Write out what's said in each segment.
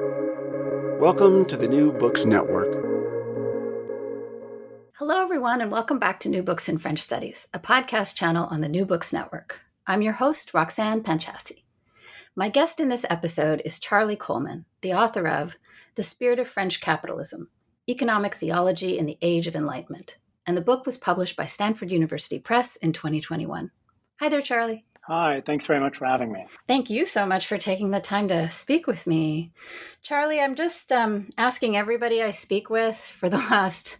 Welcome to the New Books Network. Hello, everyone, and welcome back to New Books in French Studies, a podcast channel on the New Books Network. I'm your host, Roxanne Panchasi. My guest in this episode is Charlie Coleman, the author of The Spirit of French Capitalism Economic Theology in the Age of Enlightenment. And the book was published by Stanford University Press in 2021. Hi there, Charlie. Hi, thanks very much for having me. Thank you so much for taking the time to speak with me. Charlie, I'm just um, asking everybody I speak with for the last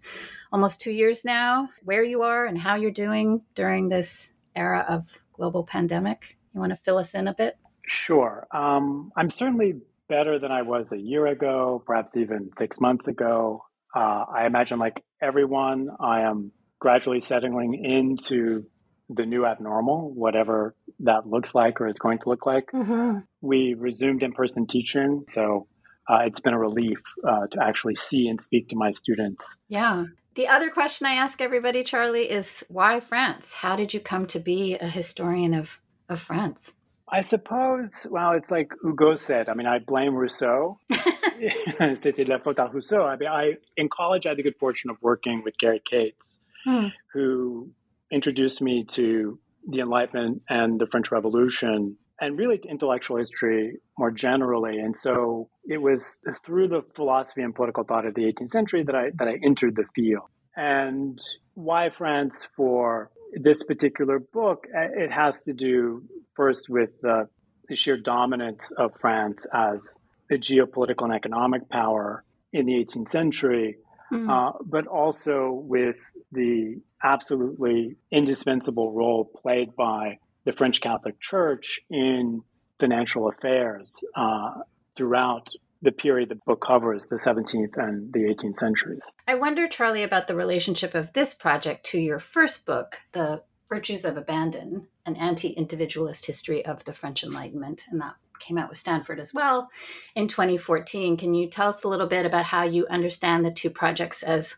almost two years now where you are and how you're doing during this era of global pandemic. You want to fill us in a bit? Sure. Um, I'm certainly better than I was a year ago, perhaps even six months ago. Uh, I imagine, like everyone, I am gradually settling into the new abnormal, whatever that looks like or is going to look like. Mm-hmm. We resumed in person teaching. So uh, it's been a relief uh, to actually see and speak to my students. Yeah. The other question I ask everybody, Charlie, is why France? How did you come to be a historian of, of France? I suppose, well, it's like Hugo said. I mean, I blame Rousseau. C'était la faute à Rousseau. I mean, I, in college, I had the good fortune of working with Gary Kates, hmm. who introduced me to the Enlightenment and the French Revolution and really intellectual history more generally. And so it was through the philosophy and political thought of the 18th century that I that I entered the field. And why France for this particular book? It has to do first with the, the sheer dominance of France as a geopolitical and economic power in the 18th century, mm. uh, but also with the absolutely indispensable role played by the French Catholic Church in financial affairs uh, throughout the period the book covers, the 17th and the 18th centuries. I wonder, Charlie, about the relationship of this project to your first book, The Virtues of Abandon, an anti individualist history of the French Enlightenment. And that came out with Stanford as well in 2014. Can you tell us a little bit about how you understand the two projects as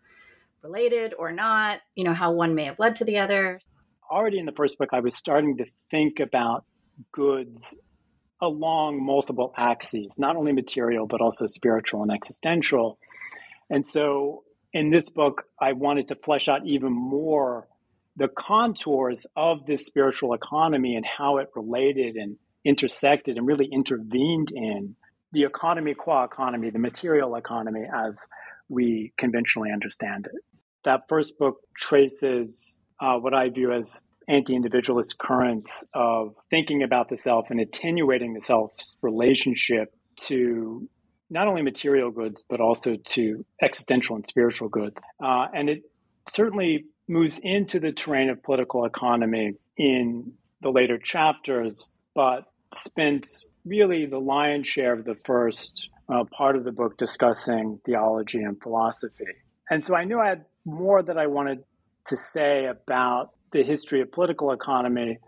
related or not, you know, how one may have led to the other. Already in the first book, I was starting to think about goods along multiple axes, not only material, but also spiritual and existential. And so in this book, I wanted to flesh out even more the contours of this spiritual economy and how it related and intersected and really intervened in the economy qua economy, the material economy as we conventionally understand it that first book traces uh, what I view as anti-individualist currents of thinking about the self and attenuating the self's relationship to not only material goods but also to existential and spiritual goods. Uh, and it certainly moves into the terrain of political economy in the later chapters but spent really the lion's share of the first uh, part of the book discussing theology and philosophy and so i knew i had more that I wanted to say about the history of political economy,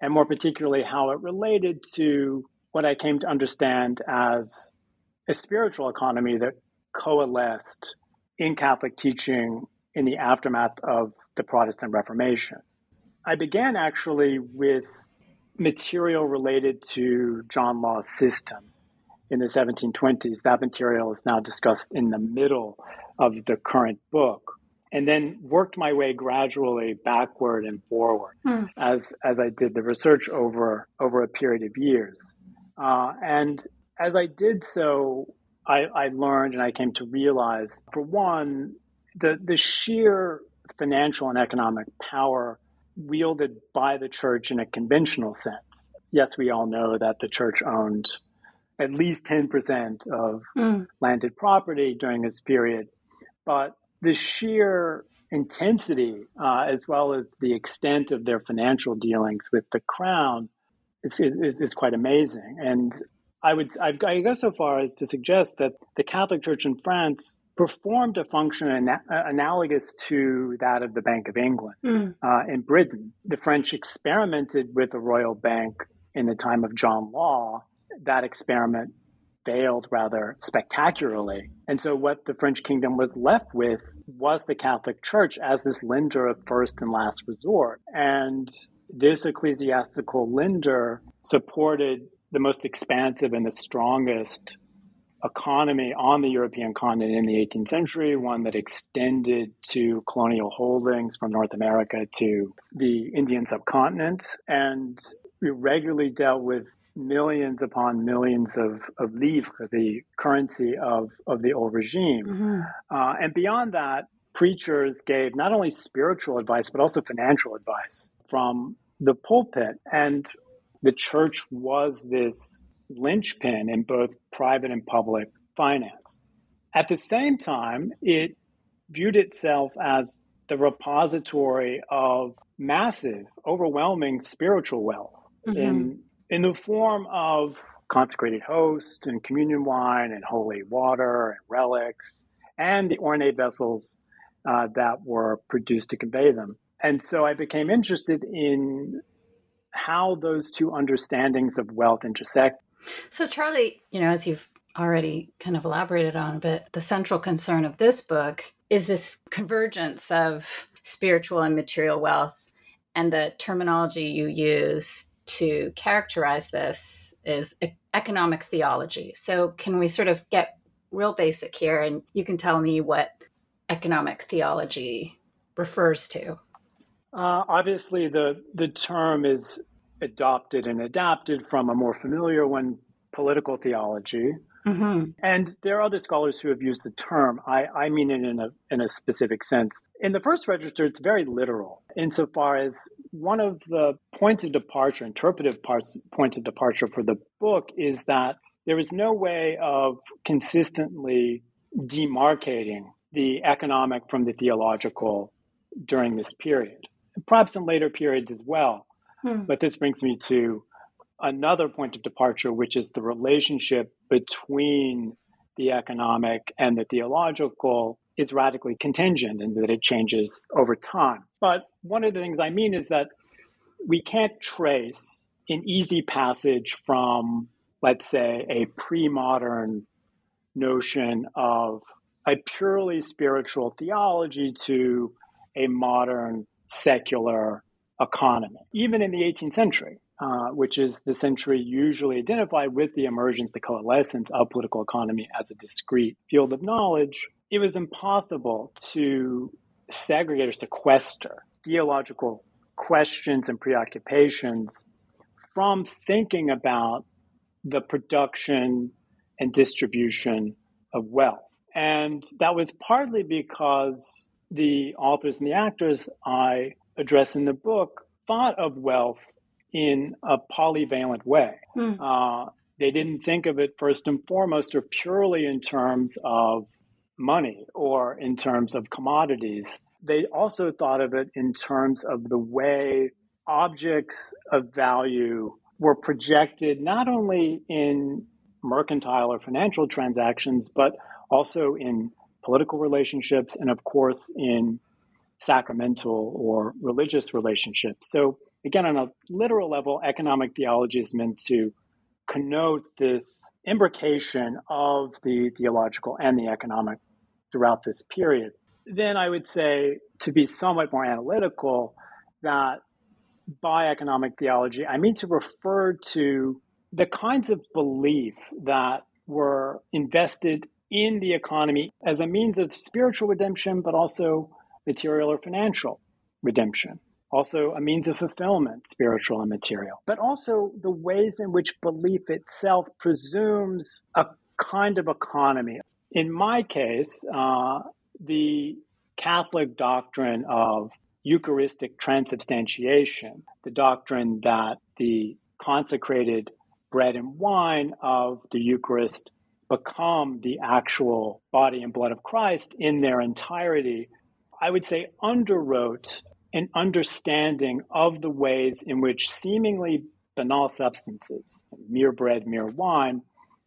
and more particularly how it related to what I came to understand as a spiritual economy that coalesced in Catholic teaching in the aftermath of the Protestant Reformation. I began actually with material related to John Law's system in the 1720s. That material is now discussed in the middle of the current book and then worked my way gradually backward and forward hmm. as as I did the research over over a period of years. Uh, and as I did so, I, I learned and I came to realize, for one, the the sheer financial and economic power wielded by the church in a conventional sense. Yes, we all know that the church owned at least 10% of mm. landed property during this period. But the sheer intensity uh, as well as the extent of their financial dealings with the crown is, is, is quite amazing. And I would I, I go so far as to suggest that the Catholic Church in France performed a function ana- analogous to that of the Bank of England mm. uh, in Britain. The French experimented with a royal bank in the time of John Law. That experiment failed rather spectacularly. And so, what the French kingdom was left with was the Catholic Church as this lender of first and last resort. And this ecclesiastical lender supported the most expansive and the strongest economy on the European continent in the 18th century, one that extended to colonial holdings from North America to the Indian subcontinent. And we regularly dealt with millions upon millions of, of livres, the currency of, of the old regime. Mm-hmm. Uh, and beyond that, preachers gave not only spiritual advice, but also financial advice from the pulpit. And the church was this linchpin in both private and public finance. At the same time, it viewed itself as the repository of massive, overwhelming spiritual wealth mm-hmm. in, in the form of consecrated host and communion wine and holy water and relics and the ornate vessels uh, that were produced to convey them. And so I became interested in how those two understandings of wealth intersect. So, Charlie, you know, as you've already kind of elaborated on a bit, the central concern of this book is this convergence of spiritual and material wealth. And the terminology you use to characterize this is economic theology. So, can we sort of get real basic here and you can tell me what economic theology refers to? Uh, obviously, the, the term is adopted and adapted from a more familiar one, political theology. Mm-hmm. And there are other scholars who have used the term. I, I mean it in a, in a specific sense. In the first register, it's very literal insofar as one of the points of departure, interpretive parts, points of departure for the book is that there is no way of consistently demarcating the economic from the theological during this period, perhaps in later periods as well. Hmm. But this brings me to another point of departure, which is the relationship between the economic and the theological is radically contingent and that it changes over time. But one of the things I mean is that we can't trace an easy passage from, let's say, a pre modern notion of a purely spiritual theology to a modern secular economy, even in the 18th century. Uh, which is the century usually identified with the emergence, the coalescence of political economy as a discrete field of knowledge, it was impossible to segregate or sequester theological questions and preoccupations from thinking about the production and distribution of wealth. And that was partly because the authors and the actors I address in the book thought of wealth in a polyvalent way. Mm. Uh, they didn't think of it first and foremost or purely in terms of money or in terms of commodities. They also thought of it in terms of the way objects of value were projected not only in mercantile or financial transactions, but also in political relationships and, of course, in sacramental or religious relationships. So again, on a literal level, economic theology is meant to connote this imbrication of the theological and the economic throughout this period. Then I would say, to be somewhat more analytical, that by economic theology, I mean to refer to the kinds of belief that were invested in the economy as a means of spiritual redemption, but also material or financial redemption also a means of fulfillment, spiritual and material, but also the ways in which belief itself presumes a kind of economy. In my case, uh, the Catholic doctrine of Eucharistic transubstantiation, the doctrine that the consecrated bread and wine of the Eucharist become the actual body and blood of Christ in their entirety, I would say underwrote an understanding of the ways in which seemingly banal substances, mere bread, mere wine,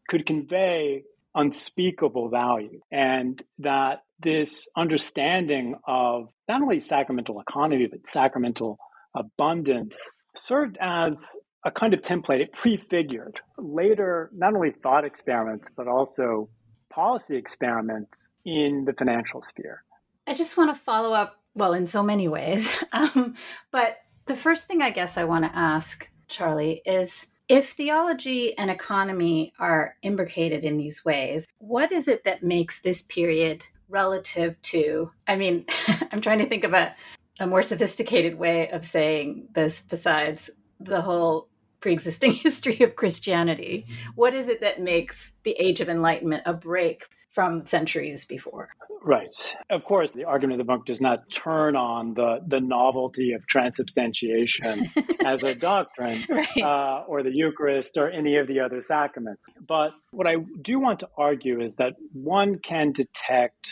could convey unspeakable value. And that this understanding of not only sacramental economy, but sacramental abundance served as a kind of template. It prefigured later, not only thought experiments, but also policy experiments in the financial sphere. I just want to follow up well, in so many ways. Um, but the first thing I guess I want to ask, Charlie, is If theology and economy are imbricated in these ways, what is it that makes this period relative to? I mean, I'm trying to think of a, a more sophisticated way of saying this besides the whole pre existing history of Christianity. What is it that makes the Age of Enlightenment a break from centuries before? Right. Of course, the argument of the monk does not turn on the, the novelty of transubstantiation as a doctrine right. uh, or the Eucharist or any of the other sacraments. But what I do want to argue is that one can detect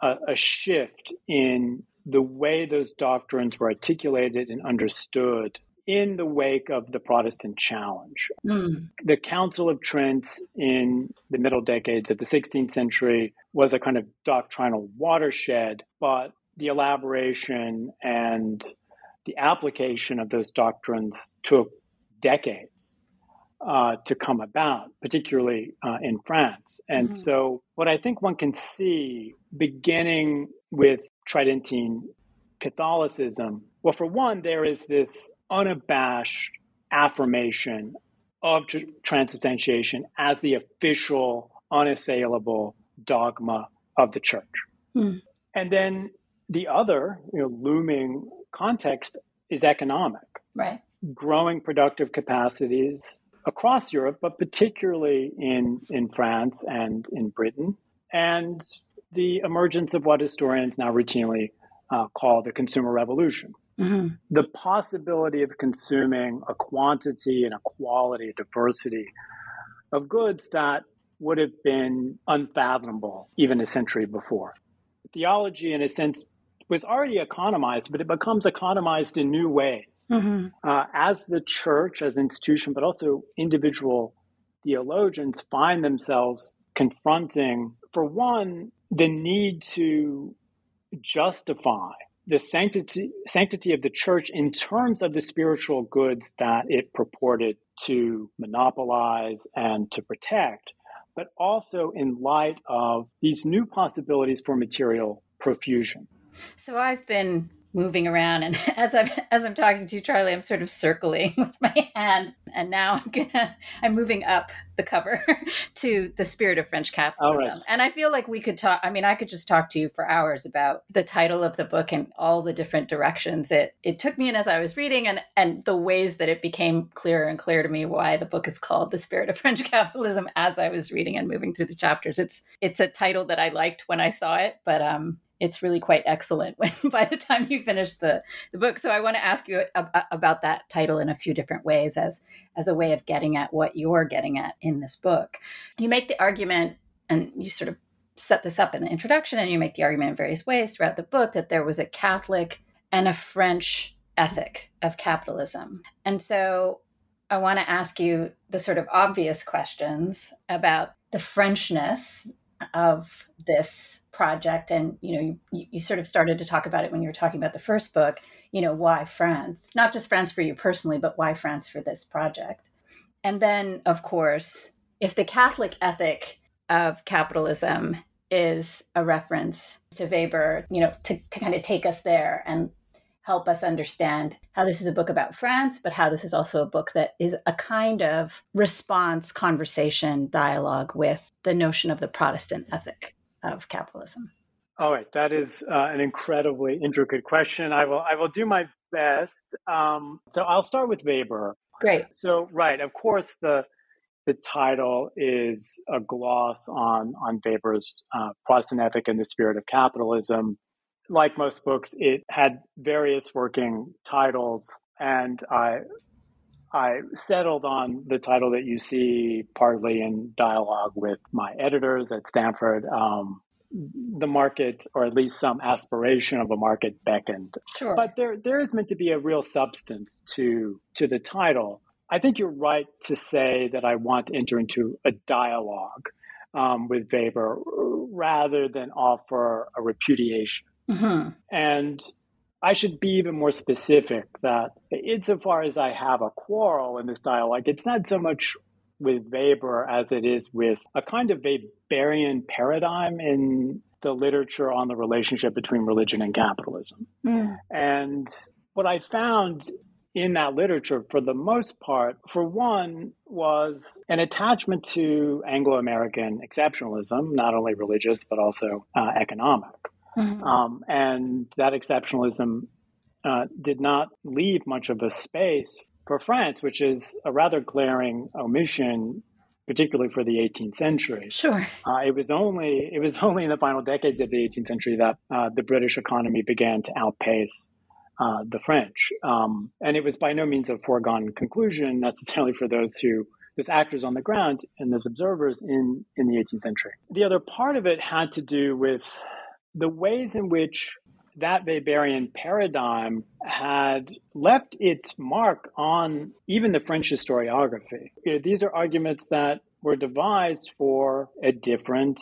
a, a shift in the way those doctrines were articulated and understood in the wake of the Protestant challenge. Mm. The Council of Trent in the middle decades of the 16th century was a kind of doctrinal watershed, but the elaboration and the application of those doctrines took decades uh, to come about, particularly uh, in France. And mm. so, what I think one can see beginning with Tridentine Catholicism, well, for one, there is this unabashed affirmation of tr- transubstantiation as the official, unassailable dogma of the church. Hmm. And then the other, you know, looming context is economic. Right. Growing productive capacities across Europe, but particularly in, in France and in Britain, and the emergence of what historians now routinely uh, call the consumer revolution. Mm-hmm. The possibility of consuming a quantity and a quality, a diversity of goods that would have been unfathomable even a century before. Theology, in a sense, was already economized, but it becomes economized in new ways. Mm-hmm. Uh, as the church, as institution, but also individual theologians find themselves confronting, for one, the need to justify the sanctity, sanctity of the church in terms of the spiritual goods that it purported to monopolize and to protect, but also in light of these new possibilities for material profusion. So I've been moving around. And as i'm as i'm talking to you charlie i'm sort of circling with my hand. And now i'm gonna i'm moving up the cover to the spirit of french capitalism. Right. and i feel like we could talk i mean i could just talk to you for hours about the title of the book and all the different directions it it took me in as i was reading and and the ways that it became clearer and clearer to me why the book is called the spirit of french capitalism as i was reading and moving through the chapters. It's it's a title that i liked when i saw it but um it's really quite excellent when by the time you finish the, the book. So i want to ask you about that title in a few different ways as as a way of getting at what you're getting at in this book. You make the argument and you sort of set this up in the introduction and you make the argument in various ways throughout the book that there was a catholic and a french ethic of capitalism. And so i want to ask you the sort of obvious questions about the frenchness of this project and you know you, you sort of started to talk about it when you were talking about the first book you know why france? Not just france for you personally but why france for this project? And then of course if the catholic ethic of capitalism is a reference to weber you know to, to kind of take us there and help us understand how this is a book about France, but how this is also a book that is a kind of response, conversation, dialogue with the notion of the Protestant ethic of capitalism? All right, that is uh, an incredibly intricate question. I will I will do my best. Um, so I'll start with Weber. Great. So right, of course the the title is a gloss on on Weber's uh, Protestant Ethic and the Spirit of Capitalism. Like most books, it had various working titles, and I I settled on the title that you see partly in dialogue with my editors at Stanford. Um, the market, or at least some aspiration of a market, beckoned. Sure. But there, there is meant to be a real substance to to the title. I think you're right to say that I want to enter into a dialogue um, with Weber rather than offer a repudiation. Mm-hmm. And I should be even more specific that insofar as I have a quarrel in this dialogue, it's not so much with Weber as it is with a kind of Weberian paradigm in the literature on the relationship between religion and capitalism. Mm. And what I found in that literature, for the most part, for one, was an attachment to Anglo American exceptionalism, not only religious, but also uh, economic. Mm-hmm. Um, and that exceptionalism uh, did not leave much of a space for France, which is a rather glaring omission particularly for the 18th century. Sure. Uh, it was only it was only in the final decades of the 18th century that uh, the British economy began to outpace uh, the French, um, and it was by no means a foregone conclusion necessarily for those who those actors on the ground and those observers in in the 18th century. The other part of it had to do with the ways in which that Weberian paradigm had left its mark on even the French historiography. These are arguments that were devised for a different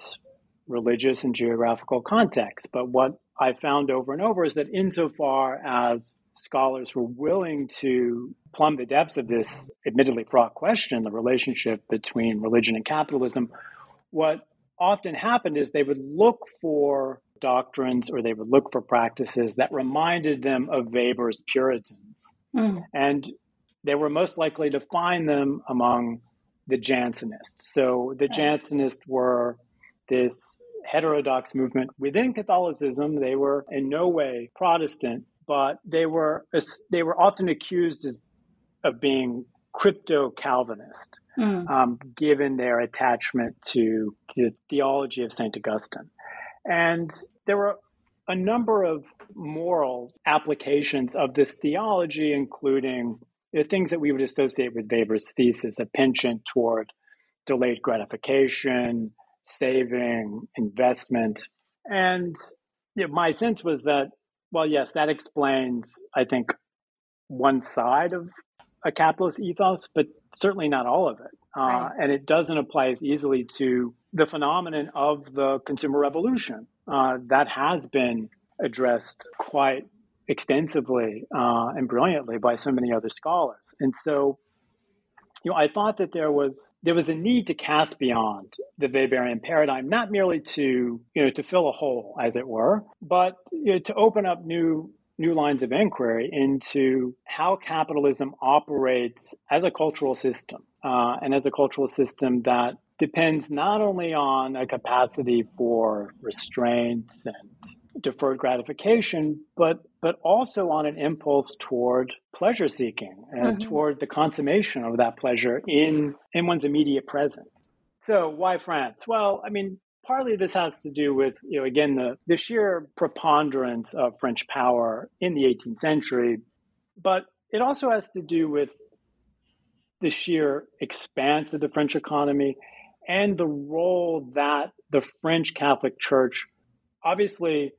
religious and geographical context. But what I found over and over is that insofar as scholars were willing to plumb the depths of this admittedly fraught question, the relationship between religion and capitalism, what often happened is they would look for doctrines or they would look for practices that reminded them of Weber's Puritans. Mm. And they were most likely to find them among the Jansenists. So the Jansenists were this heterodox movement within Catholicism. They were in no way Protestant, but they were they were often accused as, of being crypto Calvinist, mm. um, given their attachment to the theology of Saint Augustine. And there were a number of moral applications of this theology, including the things that we would associate with Weber's thesis, a penchant toward delayed gratification, saving, investment. And you know, my sense was that, well, yes, that explains, I think, one side of a capitalist ethos, but certainly not all of it. Uh, right. And it doesn't apply as easily to the phenomenon of the consumer revolution. Uh, that has been addressed quite extensively uh, and brilliantly by so many other scholars. And so, you know, I thought that there was there was a need to cast beyond the Weberian paradigm, not merely to you know to fill a hole, as it were, but you know, to open up new new lines of inquiry into how capitalism operates as a cultural system uh, and as a cultural system that depends not only on a capacity for restraint and deferred gratification, but but also on an impulse toward pleasure seeking and mm-hmm. toward the consummation of that pleasure in in one's immediate present. So why France? Well, I mean, partly this has to do with you know again the the sheer preponderance of French power in the 18th century, but it also has to do with the sheer expanse of the French economy and the role that the French Catholic Church, obviously,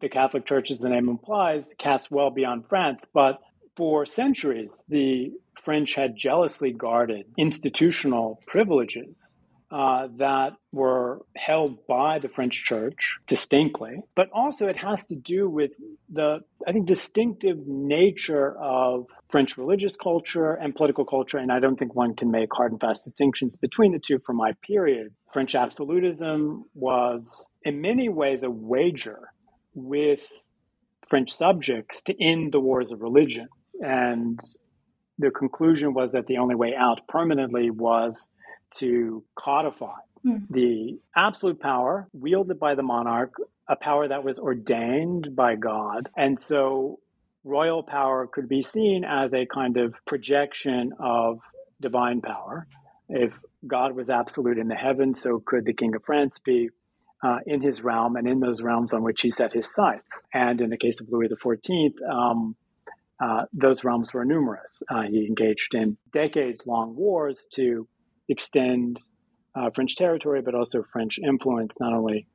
the Catholic Church, as the name implies, casts well beyond France, but for centuries, the French had jealously guarded institutional privileges uh, that were held by the French church distinctly, but also it has to do with the, I think, distinctive nature of French religious culture and political culture. And I don't think one can make hard and fast distinctions between the two for my period. French absolutism was, in many ways, a wager with French subjects to end the wars of religion. And the conclusion was that the only way out permanently was to codify mm. the absolute power wielded by the monarch, a power that was ordained by God. And so royal power could be seen as a kind of projection of divine power. If God was absolute in the heavens, so could the King of France be uh, in his realm and in those realms on which he set his sights. And in the case of Louis XIV, um, uh, those realms were numerous. Uh, he engaged in decades long wars to extend uh, French territory, but also French influence, not only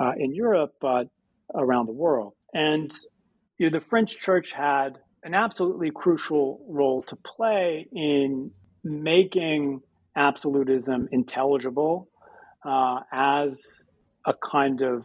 uh, in Europe, but around the world. And you know, the French church had an absolutely crucial role to play in making absolutism intelligible uh, as a kind of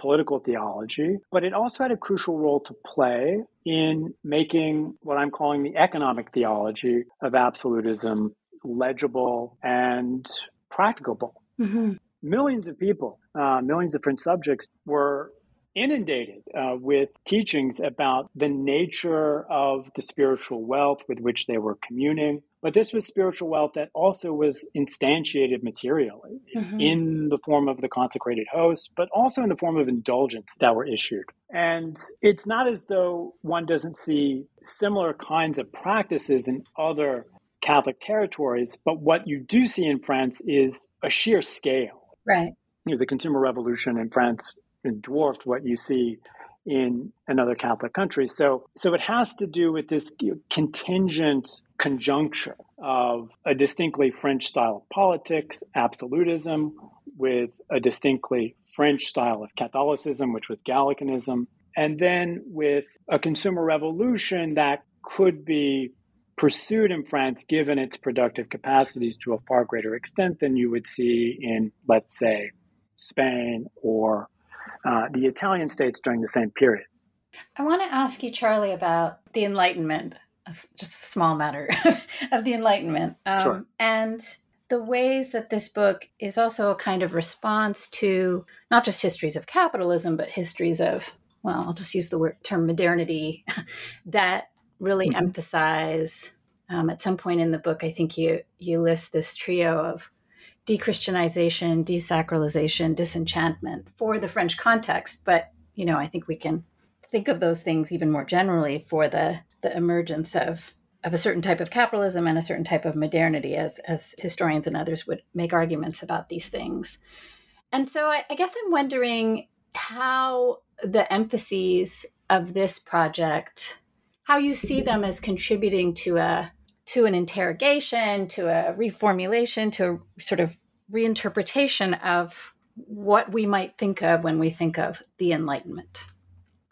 political theology, but it also had a crucial role to play in making what I'm calling the economic theology of absolutism legible and practicable. Mm-hmm. Millions of people, uh, millions of different subjects were inundated uh, with teachings about the nature of the spiritual wealth with which they were communing. But this was spiritual wealth that also was instantiated materially mm-hmm. in the form of the consecrated host, but also in the form of indulgence that were issued. And it's not as though one doesn't see similar kinds of practices in other Catholic territories, but what you do see in France is a sheer scale. Right. You know, the consumer revolution in France dwarfed what you see in another Catholic country. So, so it has to do with this contingent conjuncture of a distinctly French style of politics, absolutism, with a distinctly French style of Catholicism, which was Gallicanism, and then with a consumer revolution that could be pursued in France given its productive capacities to a far greater extent than you would see in, let's say, Spain or uh, the Italian states during the same period. I want to ask you, Charlie, about the Enlightenment, just a small matter of the Enlightenment, um, sure. and the ways that this book is also a kind of response to not just histories of capitalism, but histories of, well, I'll just use the word term modernity that really mm-hmm. emphasize. Um, at some point in the book, I think you you list this trio of dechristianization, desacralization, disenchantment for the French context. But you know, I think we can think of those things even more generally for the the emergence of of a certain type of capitalism and a certain type of modernity, as as historians and others would make arguments about these things. And so, I, I guess I'm wondering how the emphases of this project, how you see them as contributing to a to an interrogation, to a reformulation, to a sort of reinterpretation of what we might think of when we think of the Enlightenment.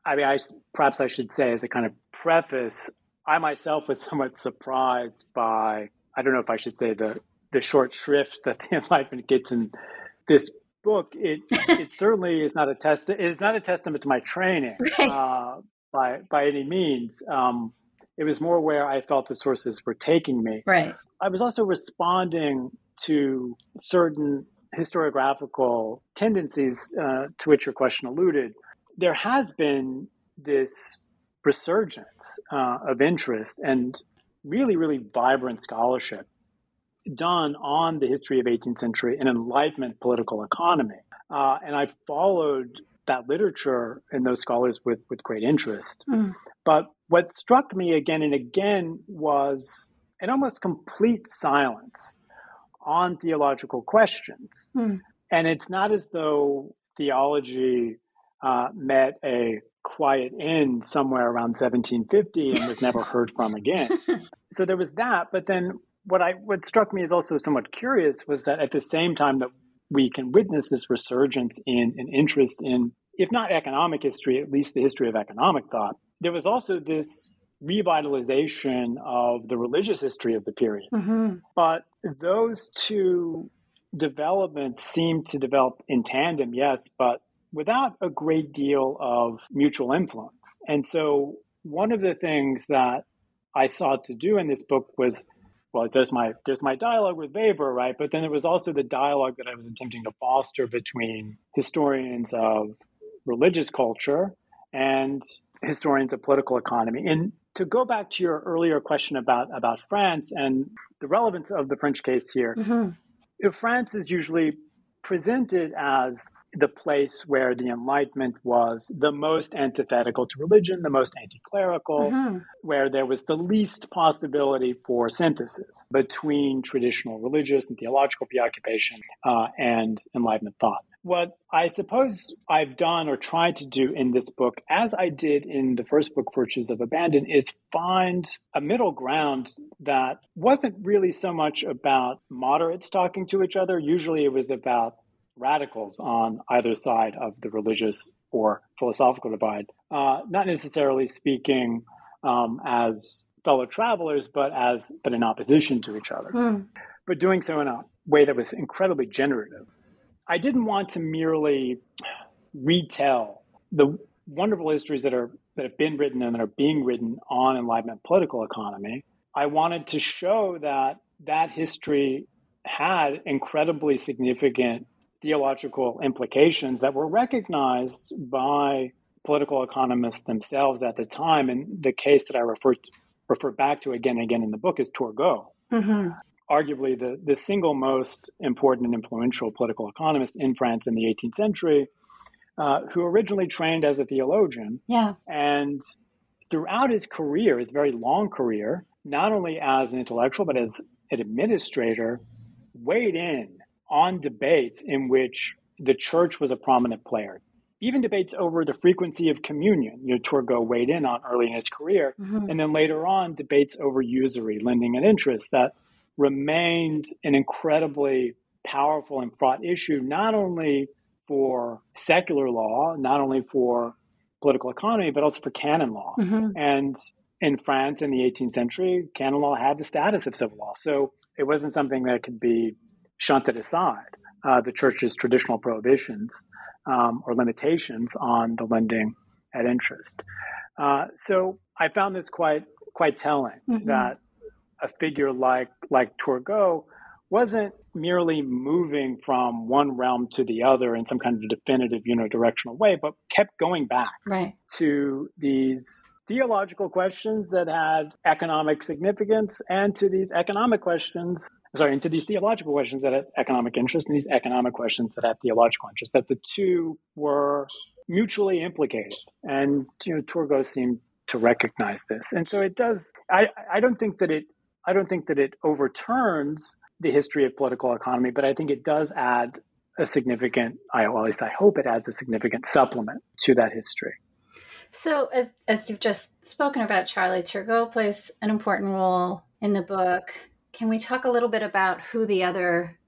I mean, I, perhaps I should say, as a kind of preface, I myself was somewhat surprised by, I don't know if I should say the, the short shrift that the Enlightenment gets in this book. It, it certainly is not a test. It is not a testament to my training right. uh, by, by any means. Um, it was more where I felt the sources were taking me. Right. I was also responding to certain historiographical tendencies uh, to which your question alluded. There has been this resurgence uh, of interest and really, really vibrant scholarship done on the history of 18th century and Enlightenment political economy. Uh, and I've followed that literature and those scholars with, with great interest. Mm. But what struck me again and again was an almost complete silence on theological questions. Mm. And it's not as though theology uh, met a quiet end somewhere around 1750 and was never heard from again. so there was that. But then what I what struck me as also somewhat curious was that at the same time that we can witness this resurgence in an interest in, if not economic history, at least the history of economic thought, there was also this revitalization of the religious history of the period. Mm-hmm. But those two developments seem to develop in tandem, yes, but without a great deal of mutual influence. And so, one of the things that I sought to do in this book was well, there's my there's my dialogue with Weber, right? But then there was also the dialogue that I was attempting to foster between historians of religious culture and historians of political economy. And to go back to your earlier question about about France and the relevance of the French case here, mm-hmm. France is usually presented as the place where the Enlightenment was the most antithetical to religion, the most anti clerical, mm-hmm. where there was the least possibility for synthesis between traditional religious and theological preoccupation uh, and Enlightenment thought. What I suppose I've done or tried to do in this book, as I did in the first book, Virtues of Abandon, is find a middle ground that wasn't really so much about moderates talking to each other. Usually it was about radicals on either side of the religious or philosophical divide, uh, not necessarily speaking um, as fellow travelers, but as but in opposition to each other, mm. but doing so in a way that was incredibly generative. I didn't want to merely retell the wonderful histories that are that have been written and that are being written on enlightenment political economy. I wanted to show that that history had incredibly significant theological implications that were recognized by political economists themselves at the time. And the case that I refer refer back to again and again in the book is Turgot. Mm-hmm. Arguably the, the single most important and influential political economist in France in the 18th century, uh, who originally trained as a theologian. Yeah. And throughout his career, his very long career, not only as an intellectual, but as an administrator, weighed in on debates in which the church was a prominent player even debates over the frequency of communion, you know, Turgot weighed in on early in his career. Mm-hmm. And then later on, debates over usury, lending, and interest that remained an incredibly powerful and fraught issue, not only for secular law, not only for political economy, but also for canon law. Mm-hmm. And in France in the 18th century, canon law had the status of civil law. So it wasn't something that could be shunted aside, uh, the church's traditional prohibitions um, or limitations on the lending at interest. Uh, so I found this quite quite telling mm-hmm. that a figure like like Turgot wasn't merely moving from one realm to the other in some kind of definitive unidirectional way, but kept going back right. to these theological questions that had economic significance and to these economic questions sorry, into these theological questions that had economic interest and these economic questions that had theological interest, that the two were mutually implicated. And, you know, Turgot seemed to recognize this. And so it does, I, I don't think that it, I don't think that it overturns the history of political economy, but I think it does add a significant, I, well, at least I hope it adds a significant supplement to that history. So, as, as you've just spoken about, Charlie Turgot plays an important role in the book. Can we talk a little bit about who the other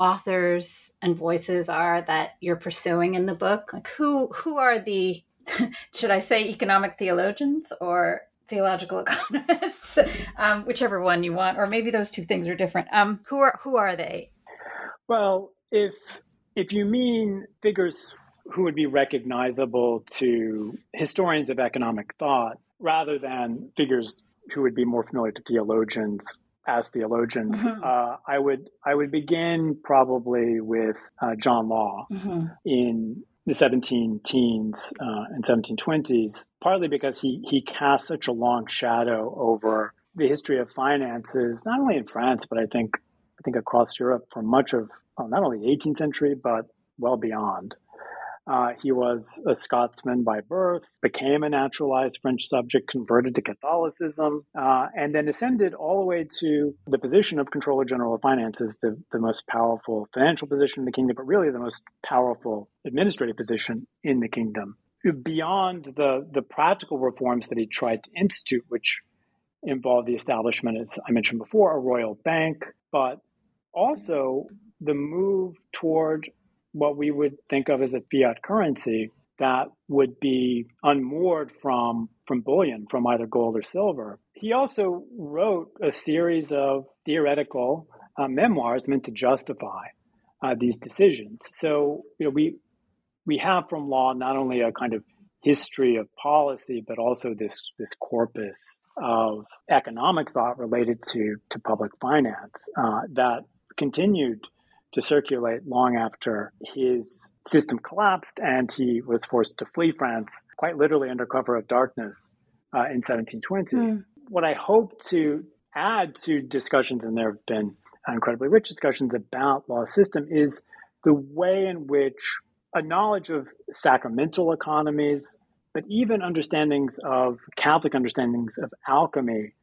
authors and voices are that you're pursuing in the book? Like who who are the should I say economic theologians or theological economists, um, whichever one you want, or maybe those two things are different. Um, who are who are they? Well, if if you mean figures who would be recognizable to historians of economic thought, rather than figures who would be more familiar to theologians as theologians, mm-hmm. uh, I would I would begin probably with uh, John Law mm-hmm. in the 17 teens uh, and 1720s, partly because he he cast such a long shadow over the history of finances, not only in France but I think I think across Europe for much of well, not only the 18th century but well beyond. Uh, he was a Scotsman by birth, became a naturalized French subject, converted to Catholicism, uh, and then ascended all the way to the position of Controller General of Finances, the, the most powerful financial position in the kingdom, but really the most powerful administrative position in the kingdom. Beyond the, the practical reforms that he tried to institute, which involved the establishment, as I mentioned before, a royal bank, but also the move toward what we would think of as a fiat currency that would be unmoored from from bullion from either gold or silver. He also wrote a series of theoretical uh, memoirs meant to justify uh, these decisions. So you know we we have from Law not only a kind of history of policy but also this this corpus of economic thought related to to public finance uh, that continued to circulate long after his system collapsed and he was forced to flee France, quite literally under cover of darkness uh, in 1720. Mm. What I hope to add to discussions, and there have been incredibly rich discussions about Law system, is the way in which a knowledge of sacramental economies, but even understandings of Catholic understandings of alchemy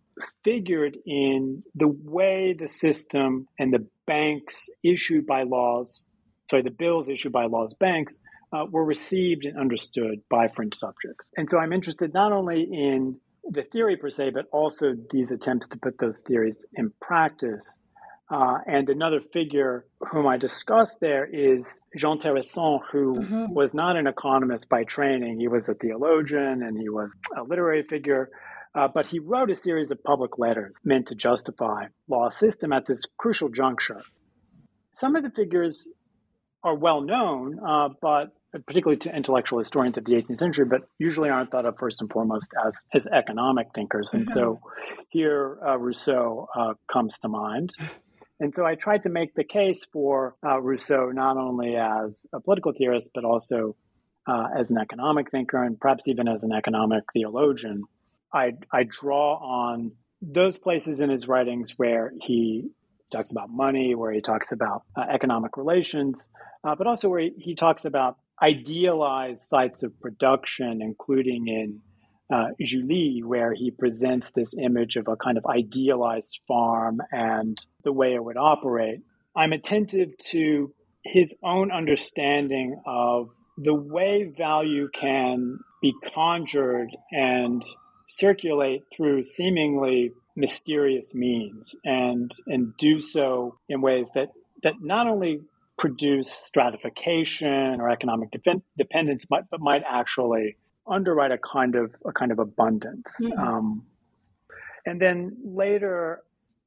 figured in the way the system and the banks issued by Law's, sorry, the bills issued by Law's banks uh, were received and understood by French subjects. And so I'm interested not only in the theory per se, but also these attempts to put those theories in practice. Uh, and another figure whom I discussed there is Jean Terrasson, who mm-hmm. was not an economist by training. He was a theologian and he was a literary figure. Uh, but he wrote a series of public letters meant to justify Law system at this crucial juncture. Some of the figures are well known, uh, but particularly to intellectual historians of the 18th century, but usually aren't thought of first and foremost as, as economic thinkers. And mm-hmm. so here uh, Rousseau uh, comes to mind. And so I tried to make the case for uh, Rousseau not only as a political theorist, but also uh, as an economic thinker and perhaps even as an economic theologian. I, I draw on those places in his writings where he talks about money, where he talks about uh, economic relations, uh, but also where he, he, talks about idealized sites of production, including in uh, Julie, where he presents this image of a kind of idealized farm and the way it would operate. I'm attentive to his own understanding of the way value can be conjured and circulate through seemingly mysterious means and and do so in ways that that not only produce stratification or economic dependence, but, but might actually underwrite a kind of a kind of abundance. Mm-hmm. Um, and then later,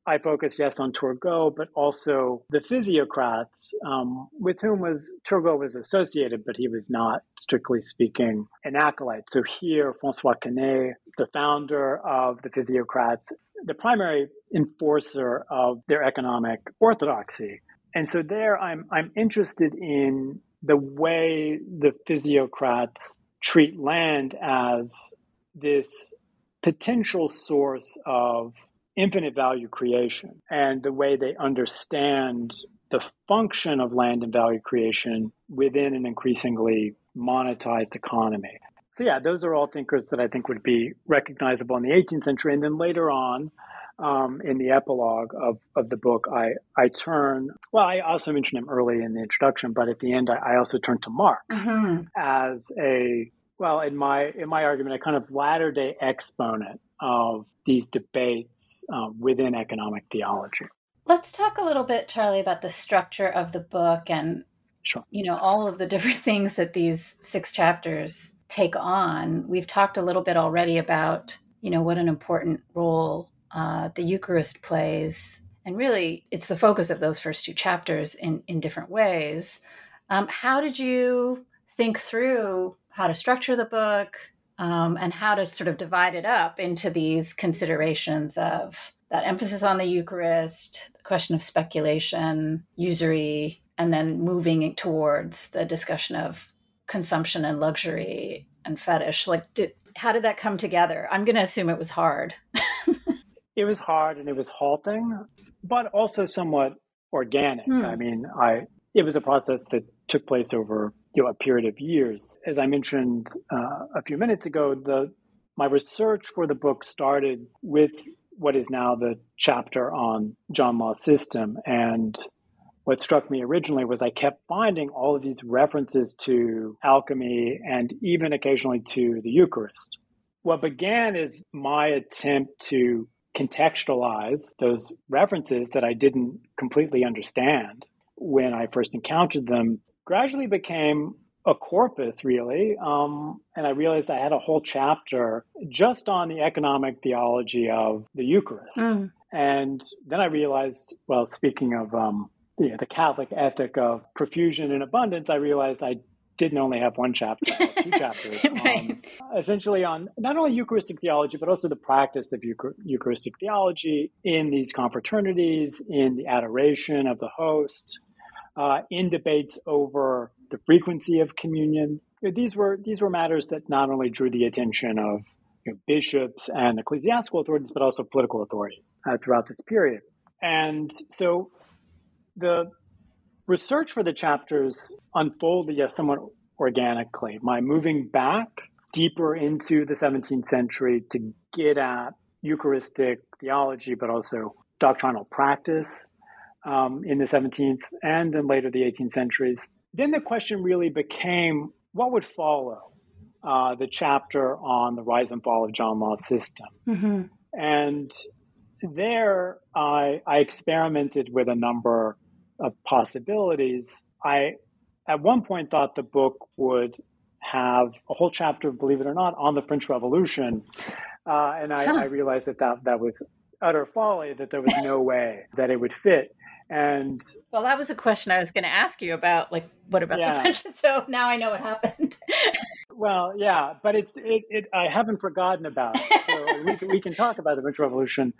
I focused yes on Turgot, but also the physiocrats um, with whom was Turgot was associated, but he was not strictly speaking an acolyte. So here, Francois Quesnay, the founder of the physiocrats, the primary enforcer of their economic orthodoxy. And so there, I'm I'm interested in the way the physiocrats treat land as this potential source of infinite value creation and the way they understand the function of land and value creation within an increasingly monetized economy. So, yeah, those are all thinkers that I think would be recognizable in the 18th century. And then later on, um, in the epilogue of, of the book, I, I turn, well, I also mentioned him early in the introduction, but at the end, I, I also turn to Marx mm-hmm. as a, well, in my, in my argument, a kind of latter day exponent of these debates um, within economic theology. Let's talk a little bit, Charlie, about the structure of the book and sure. you know all of the different things that these six chapters take on. We've talked a little bit already about you know what an important role uh, the Eucharist plays, and really it's the focus of those first two chapters in in different ways. Um, how did you think through how to structure the book? Um, and how to sort of divide it up into these considerations of that emphasis on the Eucharist, the question of speculation, usury, and then moving towards the discussion of consumption and luxury and fetish. Like, did, how did that come together? I'm going to assume it was hard. it was hard and it was halting, but also somewhat organic. Hmm. I mean, I it was a process that took place over you know, a period of years. As I mentioned uh, a few minutes ago, the my research for the book started with what is now the chapter on John Law's system. And what struck me originally was I kept finding all of these references to alchemy and even occasionally to the Eucharist. What began is my attempt to contextualize those references that I didn't completely understand when I first encountered them gradually became a corpus, really. Um, and I realized I had a whole chapter just on the economic theology of the Eucharist. Mm. And then I realized, well, speaking of um, the, the Catholic ethic of profusion and abundance, I realized I didn't only have one chapter, two chapters, right. um, essentially on not only Eucharistic theology, but also the practice of Eucharistic theology in these confraternities, in the adoration of the host, uh, in debates over the frequency of communion. These were these were matters that not only drew the attention of you know, bishops and ecclesiastical authorities, but also political authorities uh, throughout this period. And so, the research for the chapters unfolded yes, somewhat organically. My moving back deeper into the 17th century to get at Eucharistic theology, but also doctrinal practice um, in the 17th and then later the 18th centuries. Then the question really became what would follow uh, the chapter on the rise and fall of John Law's system. Mm-hmm. And there I, I experimented with a number of possibilities. I, at one point, thought the book would have a whole chapter, believe it or not, on the French Revolution. Uh, and I, I, realized that, that that was utter folly, that there was no way that it would fit. And well, that was a question I was going to ask you about. Like, what about yeah. the French? So now I know what happened. well, yeah, but it's it, it, I haven't forgotten about it. So we, can, we can talk about the French Revolution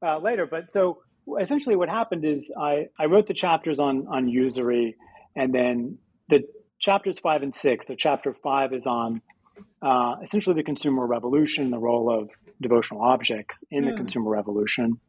uh, later. But so essentially what happened is I, I wrote the chapters on, on usury, and then the chapters five and six. So, chapter five is on uh, essentially the consumer revolution, the role of devotional objects in the hmm. consumer revolution.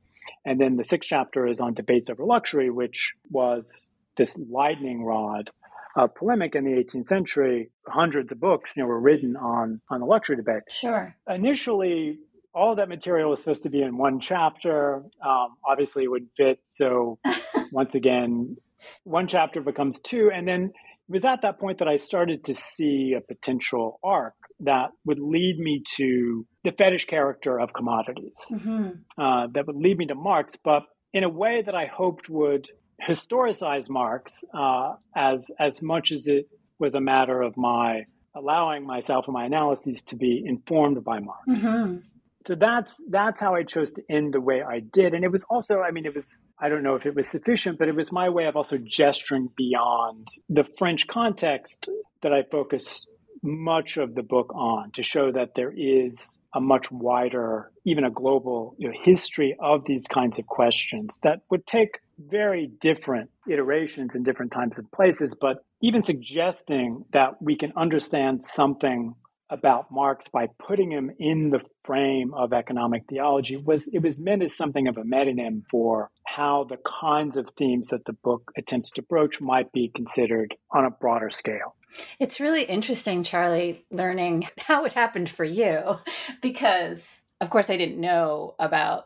And then the sixth chapter is on debates over luxury, which was this lightning rod of polemic in the 18th century. Hundreds of books, you know, were written on on the luxury debate. Sure. Initially, all that material was supposed to be in one chapter. Um, obviously, it wouldn't fit. So, once again, one chapter becomes two, and then it was at that point that I started to see a potential arc that would lead me to the fetish character of commodities, mm-hmm. uh, that would lead me to Marx, but in a way that I hoped would historicize Marx uh, as as much as it was a matter of my allowing myself and my analyses to be informed by Marx. Mm-hmm. So that's that's how I chose to end the way I did, and it was also, I mean, it was I don't know if it was sufficient, but it was my way of also gesturing beyond the French context that I focus much of the book on to show that there is a much wider, even a global you know, history of these kinds of questions that would take very different iterations in different times and places, but even suggesting that we can understand something about Marx by putting him in the frame of economic theology was it was meant as something of a metonym for how the kinds of themes that the book attempts to broach might be considered on a broader scale. It's really interesting, Charlie, learning how it happened for you, because of course I didn't know about.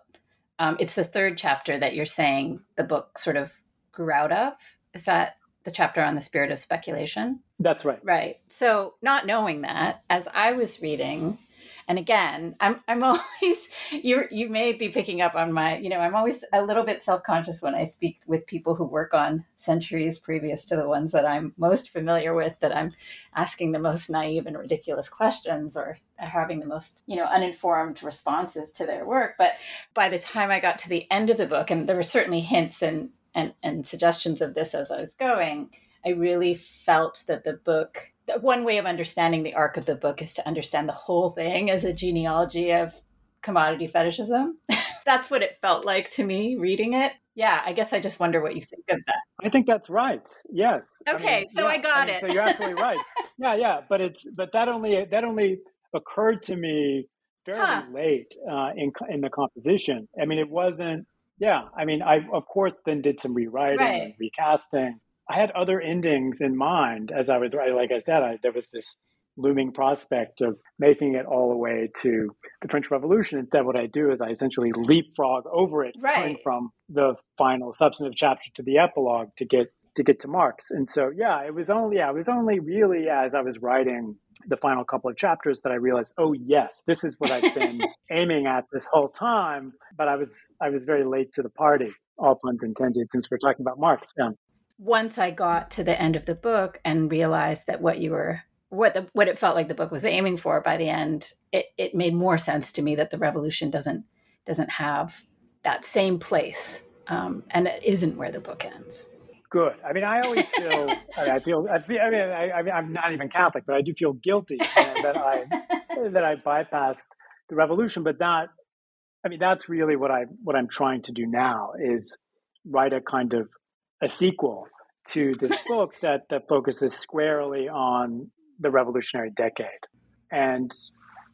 Um, it's the third chapter that you're saying the book sort of grew out of. Is that the chapter on the spirit of speculation? That's right. Right. So, not knowing that, as I was reading, and again, I'm I'm always you you may be picking up on my you know I'm always a little bit self conscious when I speak with people who work on centuries previous to the ones that I'm most familiar with that I'm asking the most naive and ridiculous questions or having the most you know uninformed responses to their work. But by the time I got to the end of the book, and there were certainly hints and and, and suggestions of this as I was going I really felt that the book, one way of understanding the arc of the book is to understand the whole thing as a genealogy of commodity fetishism. that's what it felt like to me reading it. Yeah, I guess I just wonder what you think of that. I think that's right. Yes. Okay, I mean, so yeah, I got I mean, it. so you're absolutely right. Yeah, yeah, but it's but that only that only occurred to me fairly huh. late uh, in in the composition. I mean, it wasn't. Yeah, I mean, I of course then did some rewriting right. and recasting, I had other endings in mind as I was writing. Like I said, I, there was this looming prospect of making it all the way to the French Revolution. Instead, what I do is I essentially leapfrog over it, right. going from the final substantive chapter to the epilogue to get to get to Marx. And so, yeah, it was only yeah, it was only really as I was writing the final couple of chapters that I realized, oh yes, this is what I've been aiming at this whole time. But I was I was very late to the party, all puns intended, since we're talking about Marx. Yeah once I got to the end of the book and realized that what you were what the what it felt like the book was aiming for by the end, it, it made more sense to me that the revolution doesn't doesn't have that same place, um, and it isn't where the book ends. Good. I mean, I always feel. I, mean, I feel. I feel. I mean, I, I mean, I'm not even Catholic, but I do feel guilty that I that I bypassed the revolution. But that, I mean, that's really what I what I'm trying to do now is write a kind of a sequel to this book that that focuses squarely on the revolutionary decade and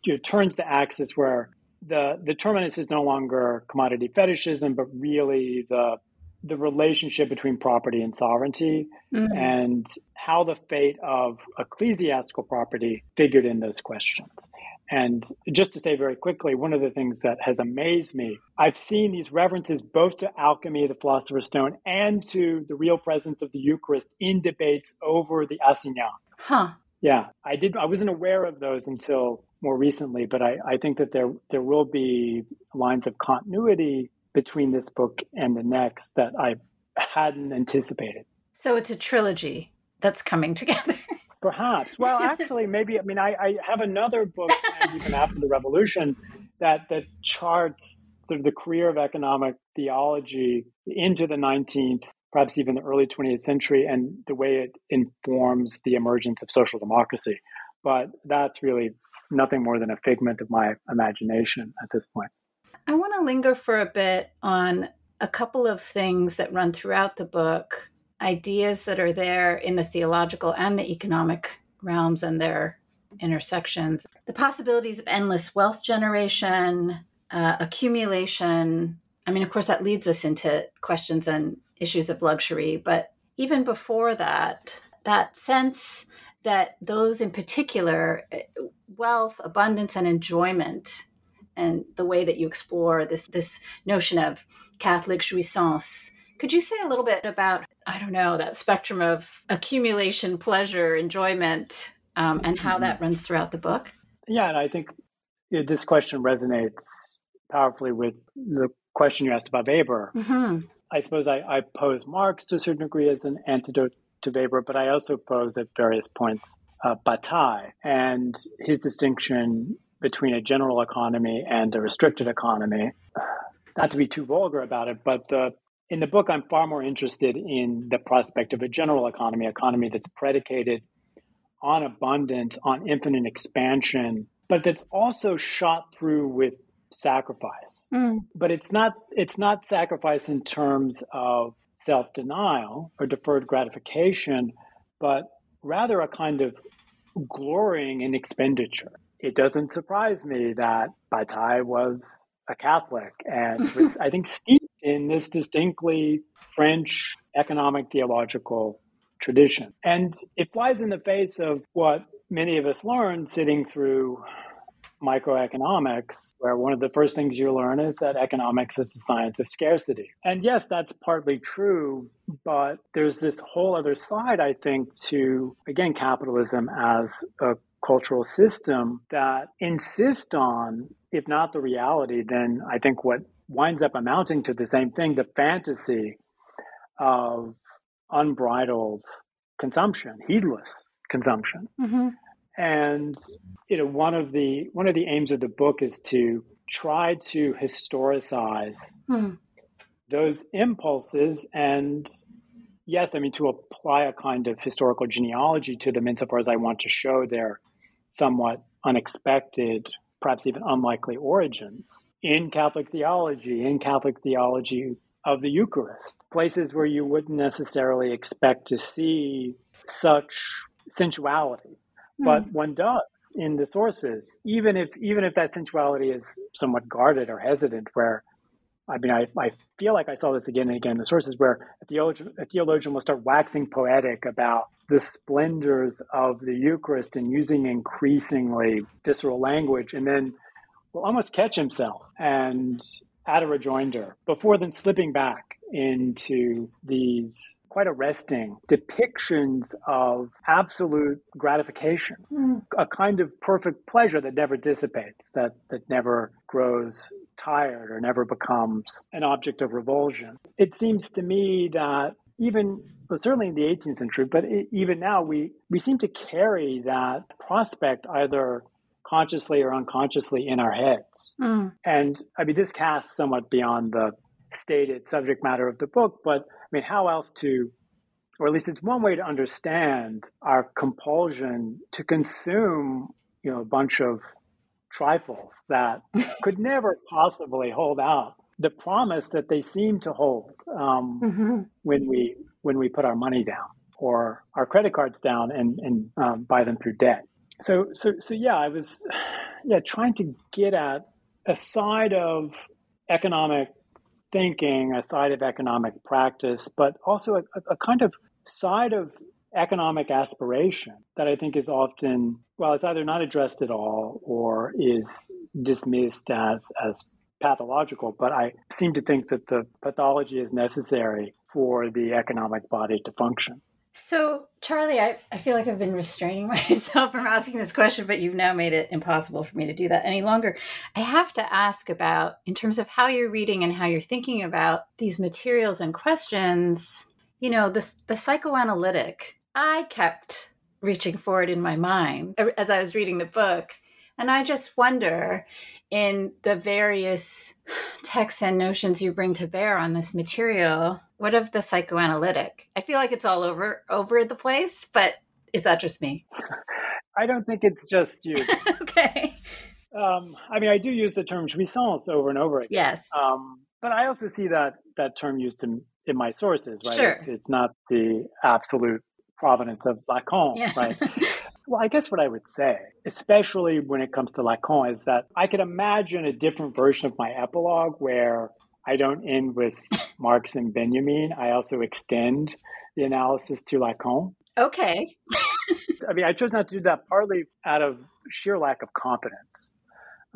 you know, turns the axis where the the terminus is no longer commodity fetishism, but really the the relationship between property and sovereignty mm-hmm. and how the fate of ecclesiastical property figured in those questions. And just to say very quickly, one of the things that has amazed me, I've seen these references both to alchemy, the philosopher's stone, and to the real presence of the Eucharist in debates over the assignat. Huh. Yeah, I did. I wasn't aware of those until more recently, but I, I think that there there will be lines of continuity between this book and the next that I hadn't anticipated. So it's a trilogy that's coming together. Perhaps. Well, actually, maybe. I mean, I, I have another book, even after the revolution, that that charts sort of the career of economic theology into the 19th, perhaps even the early 20th century, and the way it informs the emergence of social democracy. But that's really nothing more than a figment of my imagination at this point. I want to linger for a bit on a couple of things that run throughout the book, ideas that are there in the theological and the economic realms and their intersections. The possibilities of endless wealth generation, uh, accumulation. I mean, of course, that leads us into questions and issues of luxury, but even before that, that sense that those in particular, eh, wealth, abundance, and enjoyment, and the way that you explore this this notion of Catholic jouissance. Could you say a little bit about I don't know that spectrum of accumulation, pleasure, enjoyment, um, and how that mm-hmm. runs throughout the book? Yeah, and I think this question resonates powerfully with the question you asked about Weber. Mm-hmm. I suppose I, I pose Marx to a certain degree as an antidote to Weber, but I also pose at various points uh, Bataille and his distinction between a general economy and a restricted economy. Not to be too vulgar about it, but the, in the book, I'm far more interested in the prospect of a general economy, economy that's predicated on abundance, on infinite expansion, but that's also shot through with sacrifice. Mm. But it's not it's not sacrifice in terms of self-denial or deferred gratification, but rather a kind of glorying in expenditure. It doesn't surprise me that Bataille was a Catholic and was, I think, steeped in this distinctly French economic theological tradition. And it flies in the face of what many of us learned sitting through microeconomics, where one of the first things you learn is that economics is the science of scarcity. And yes, that's partly true, but there's this whole other side, I think, to, again, capitalism as a cultural system that insist on, if not the reality, then I think what winds up amounting to the same thing the fantasy of unbridled consumption, heedless consumption. Mm-hmm. And you know, one of the one of the aims of the book is to try to historicize mm. those impulses and yes, I mean to apply a kind of historical genealogy to them insofar as I want to show their somewhat unexpected, perhaps even unlikely origins in Catholic theology, in Catholic theology of the Eucharist, places where you wouldn't necessarily expect to see such sensuality. Mm. But one does in the sources, even if even if that sensuality is somewhat guarded or hesitant, where I mean, I, I feel like I saw this again and again in the sources where a theologian, a theologian will start waxing poetic about the splendors of the Eucharist and using increasingly visceral language, and then will almost catch himself and add a rejoinder before then slipping back into these quite arresting depictions of absolute gratification, mm. a kind of perfect pleasure that never dissipates, that, that never grows tired or never becomes an object of revulsion. It seems to me that even well, certainly in the 18th century, but it, even now, we, we seem to carry that prospect either consciously or unconsciously in our heads. Mm. And I mean, this casts somewhat beyond the stated subject matter of the book, but I mean, how else to, or at least it's one way to understand our compulsion to consume, you know, a bunch of trifles that could never possibly hold out the promise that they seem to hold um, mm-hmm. when we when we put our money down or our credit cards down and, and um, buy them through debt so so so yeah, I was yeah trying to get at a side of economic thinking, a side of economic practice, but also a, a kind of side of economic aspiration that I think is often well, it's either not addressed at all or is dismissed as as pathological. But I seem to think that the pathology is necessary for the economic body to function. So, Charlie, I, I feel like I've been restraining myself from asking this question, but you've now made it impossible for me to do that any longer. I have to ask about, in terms of how you're reading and how you're thinking about these materials and questions, you know, this, the psychoanalytic, I kept reaching for it in my mind er, as I was reading the book. And I just wonder in the various texts and notions you bring to bear on this material what of the psychoanalytic? I feel like it's all over over the place but is that just me? I don't think it's just you. Okay. Um, i mean i do use the term jouissance over and over again. Yes. Um, but I also see that that term used in in my sources, right? Sure. It's, it's not the absolute provenance of Lacan, Yeah. right? well, I guess what I would say, especially when it comes to Lacan, is that I could imagine a different version of my epilogue where I don't end with Marx and Benjamin. I also extend the analysis to Lacan. okay. I mean, I chose not to do that partly out of sheer lack of competence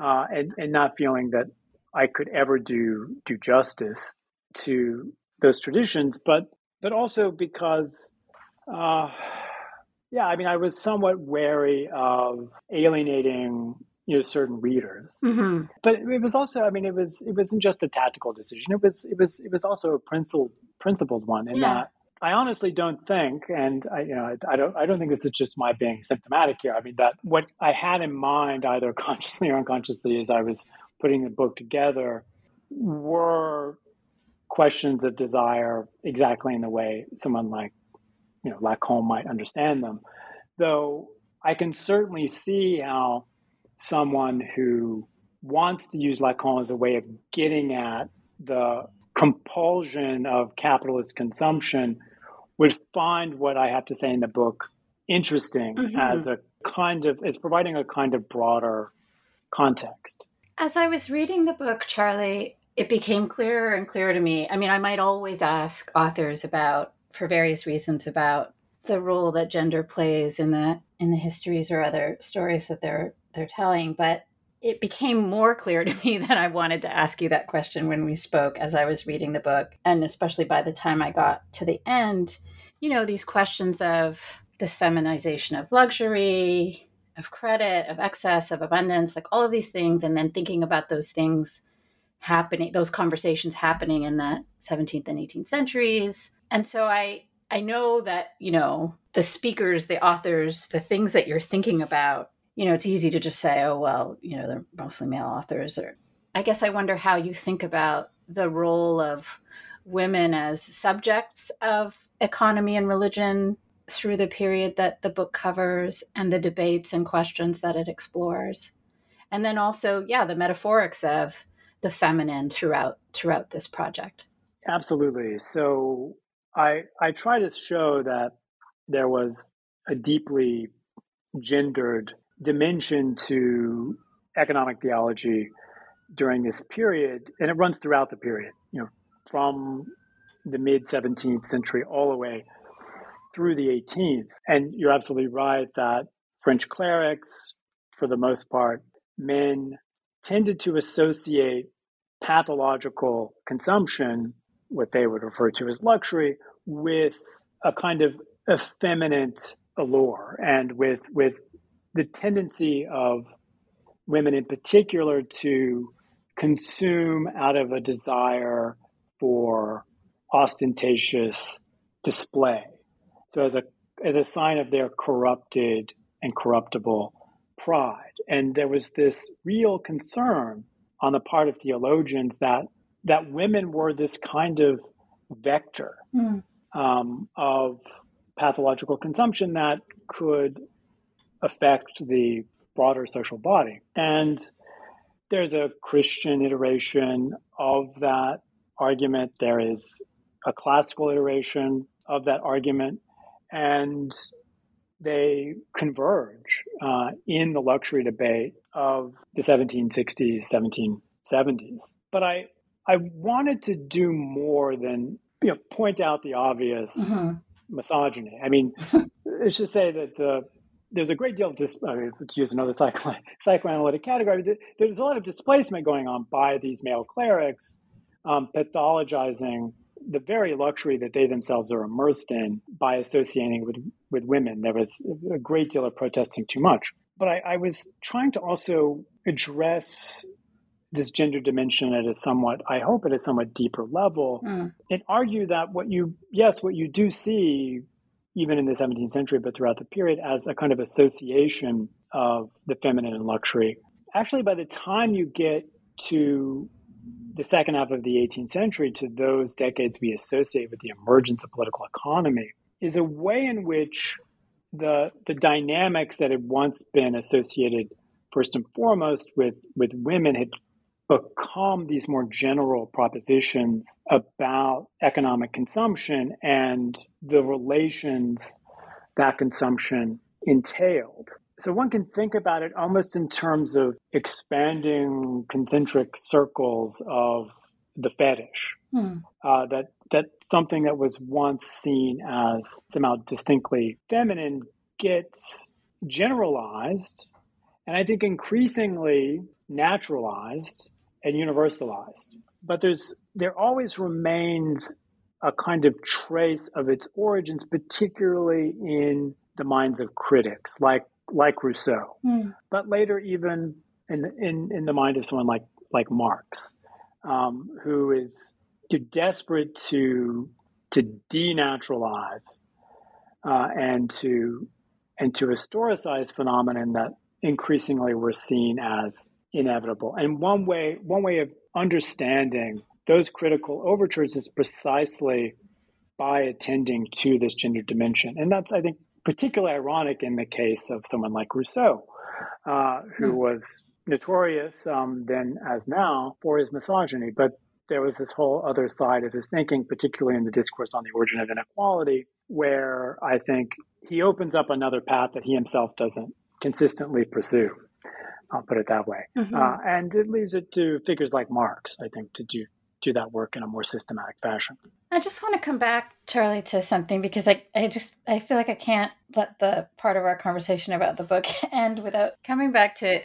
uh, and, and not feeling that I could ever do do justice to those traditions, but but also because, uh, yeah, I mean, I was somewhat wary of alienating you know certain readers, hmm but it was also, I mean, it was it wasn't just a tactical decision. It was it was it was also a principled principled one, in Yeah. that I honestly don't think, and I, you know, I, I don't, I don't think this is just my being symptomatic here. I mean, that what I had in mind, either consciously or unconsciously, as I was putting the book together, were questions of desire exactly in the way someone like, you know, Lacan might understand them. Though I can certainly see how someone who wants to use Lacan as a way of getting at the compulsion of capitalist consumption would find what I have to say in the book interesting Mhm. as a kind of as providing a kind of broader context. As I was reading the book, Charlie, it became clearer and clearer to me. I mean, I might always ask authors about, for various reasons, about the role that gender plays in the in the histories or other stories that they're they're telling, but it became more clear to me that I wanted to ask you that question when we spoke as I was reading the book, and especially by the time I got to the end, you know, these questions of the feminization of luxury, of credit, of excess, of abundance, like all of these things, and then thinking about those things happening, those conversations happening in the 17th and 18th centuries. And so I I know that, you know, the speakers, the authors, the things that you're thinking about, you know, it's easy to just say, oh well, you know, they're mostly male authors or I guess I wonder how you think about the role of women as subjects of economy and religion through the period that the book covers and the debates and questions that it explores. And then also, yeah, the metaphorics of the feminine throughout throughout this project. Absolutely. So I I try to show that there was a deeply gendered dimension to economic theology during this period, and it runs throughout the period. You know, from the mid 17th century all the way through the 18th. And you're absolutely right that French clerics, for the most part, men tended to associate pathological consumption, what they would refer to as luxury, with a kind of effeminate allure and with with the tendency of women in particular to consume out of a desire for ostentatious display. So as a as a sign of their corrupted and corruptible pride. And there was this real concern on the part of theologians that that women were this kind of vector Mm. um, of pathological consumption that could affect the broader social body. And there's a Christian iteration of that argument. There is a classical iteration of that argument. And they converge uh, in the luxury debate of the 1760s, 1770s. But I, I wanted to do more than you know, point out the obvious hmm misogyny. I mean, it's just say that the there's a great deal of dis- I mean, to use another psycho- psychoanalytic category. th- There's a lot of displacement going on by these male clerics, um, pathologizing the very luxury that they themselves are immersed in by associating with with women. There was a great deal of protesting too much. But I, I was trying to also address this gender dimension at a somewhat, I hope, at a somewhat deeper level, Mm. and argue that what you, yes, what you do see, even in the 17th century, but throughout the period, as a kind of association of the feminine and luxury. Actually, by the time you get to the second half of the 18th century, to those decades we associate with the emergence of political economy, is a way in which the the dynamics that had once been associated first and foremost with with women had become these more general propositions about economic consumption and the relations that consumption entailed. So one can think about it almost in terms of expanding concentric circles of the fetish. Hmm. Uh, that that something that was once seen as somehow distinctly feminine gets generalized, and I think increasingly naturalized and universalized. But there's there always remains a kind of trace of its origins, particularly in the minds of critics, like like Rousseau, mm. but later even in in in the mind of someone like like Marx, um, who is desperate to to denaturalize uh, and to and to historicize phenomenon that increasingly were seen as inevitable. And one way one way of understanding those critical overtures is precisely by attending to this gender dimension. And that's, I think, particularly ironic in the case of someone like Rousseau, uh, who mm. was notorious um, then as now for his misogyny. But there was this whole other side of his thinking, particularly in the discourse on the origin of inequality, where I think he opens up another path that he himself doesn't consistently pursue. I'll put it that way. Mm-hmm. Uh, and it leaves it to figures like Marx, I think, to do do that work in a more systematic fashion. I just want to come back, Charlie, to something because I, I just I feel like I can't let the part of our conversation about the book end without coming back to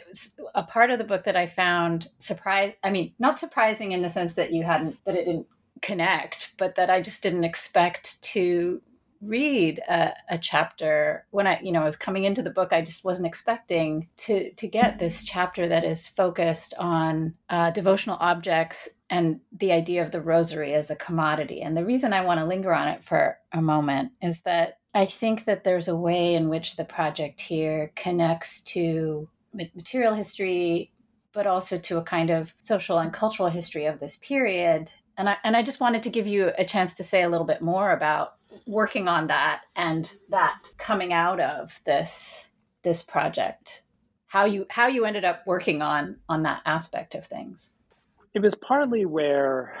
a part of the book that I found surprise. I mean, not surprising in the sense that you hadn't that it didn't connect, but that I just didn't expect to read a, a, chapter when i you know was coming into the book i just wasn't expecting to to get this chapter that is focused on uh, devotional objects and the idea of the rosary as a commodity. And the reason i want to linger on it for a moment is that i think that there's a way in which the project here connects to material history but also to a kind of social and cultural history of this period. And I, and I just wanted to give you a chance to say a little bit more about working on that and that coming out of this this project how you how you ended up working on on that aspect of things. It was partly where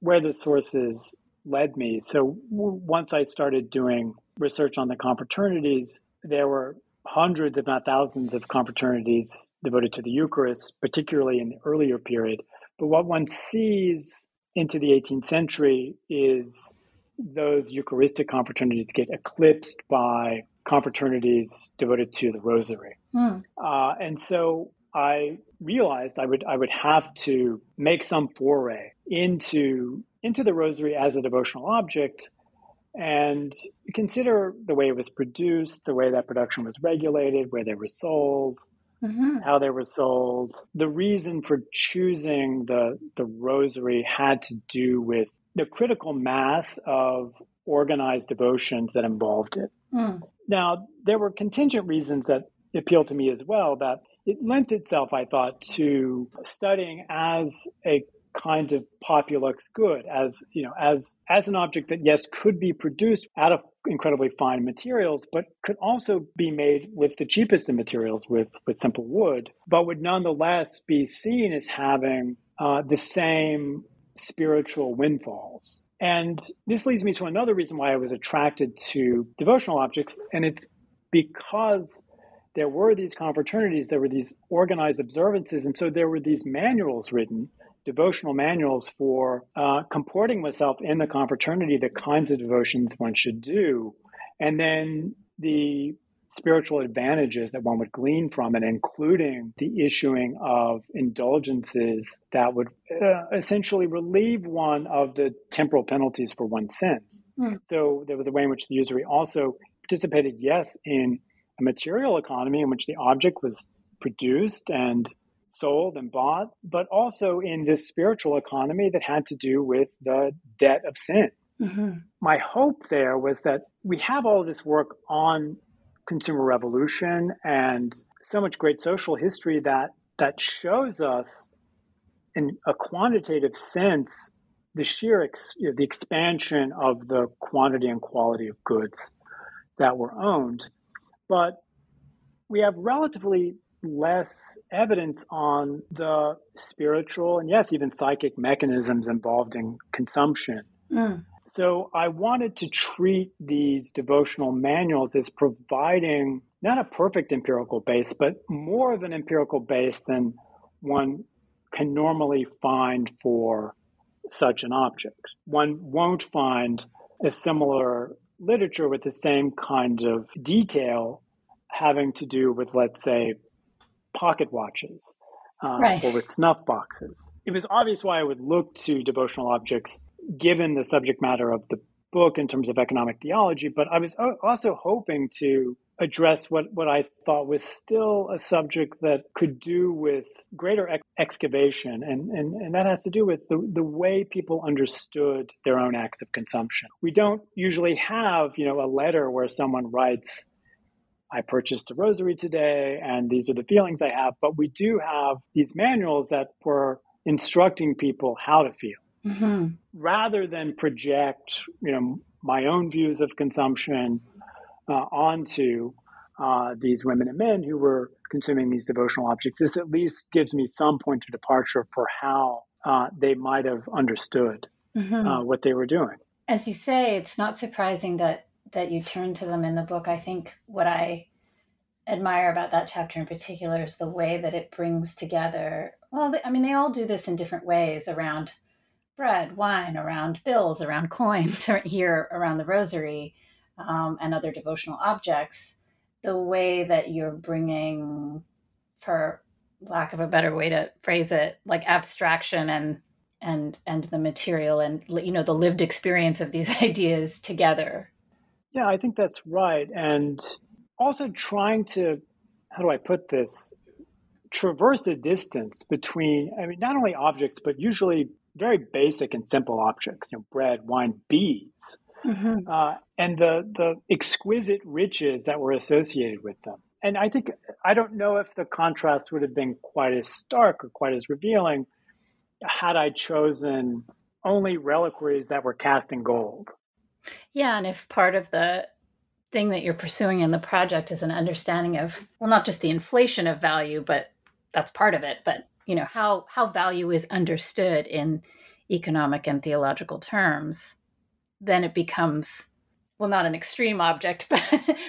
where the sources led me. So w- once i started doing research on the confraternities there were hundreds if not thousands of confraternities devoted to the eucharist particularly in the earlier period. But what one sees into the 18th century is those Eucharistic confraternities get eclipsed by confraternities devoted to the Rosary. Mm. Uh, and so I realized I would I would have to make some foray into into the Rosary as a devotional object and consider the way it was produced, the way that production was regulated, where they were sold, mm-hmm. how they were sold. The reason for choosing the the Rosary had to do with the critical mass of organized devotions that involved it. Mm. Now, there were contingent reasons that appealed to me as well that it lent itself, I thought, to studying as a kind of populuxe good, as you know, as as an object that yes could be produced out of incredibly fine materials, but could also be made with the cheapest of materials, with with simple wood, but would nonetheless be seen as having uh, the same spiritual windfalls. And this leads me to another reason why I was attracted to devotional objects, and it's because there were these confraternities, there were these organized observances, and so there were these manuals written, devotional manuals for uh, comporting oneself in the confraternity, the kinds of devotions one should do, and then the spiritual advantages that one would glean from it, including the issuing of indulgences that would uh, essentially relieve one of the temporal penalties for one's sins. Mm. So there was a way in which the usury also participated, yes, in a material economy in which the object was produced and sold and bought, but also in this spiritual economy that had to do with the debt of sin. Mm-hmm. My hope there was that we have all this work on consumer revolution and so much great social history that that shows us in a quantitative sense the sheer ex, you know, the expansion of the quantity and quality of goods that were owned but we have relatively less evidence on the spiritual and, yes, even psychic mechanisms involved in consumption. Mm. So I wanted to treat these devotional manuals as providing not a perfect empirical base, but more of an empirical base than one can normally find for such an object. One won't find a similar literature with the same kind of detail having to do with, let's say, pocket watches uh, right. or with snuff boxes. It was obvious why I would look to devotional objects given the subject matter of the book in terms of economic theology, but I was also hoping to address what, what I thought was still a subject that could do with greater ex- excavation. And, and, and that has to do with the, the way people understood their own acts of consumption. We don't usually have, you know, a letter where someone writes, I purchased a rosary today and these are the feelings I have. But we do have these manuals that were instructing people how to feel. Mm-hmm. Rather than project, you know, my own views of consumption uh, onto uh, these women and men who were consuming these devotional objects. This at least gives me some point of departure for how uh, they might have understood mm-hmm. Uh, what they were doing. As you say, it's not surprising that that you turn to them in the book. I think what I admire about that chapter in particular is the way that it brings together. Well, I mean, they all do this in different ways around bread, wine, around bills, around coins, here around the rosary um, and other devotional objects, the way that you're bringing, for lack of a better way to phrase it, like abstraction and and and the material and you know the lived experience of these ideas together. Yeah, I think that's right, and also trying to how do I put this traverse a distance between I mean not only objects but usually very basic and simple objects, you know, bread, wine, beads mm-hmm. uh, and the the exquisite riches that were associated with them. And I think I don't know if the contrast would have been quite as stark or quite as revealing had I chosen only reliquaries that were cast in gold. Yeah, and if part of the thing that you're pursuing in the project is an understanding of well not just the inflation of value but that's part of it but you know how how value is understood in economic and theological terms then it becomes well not an extreme object but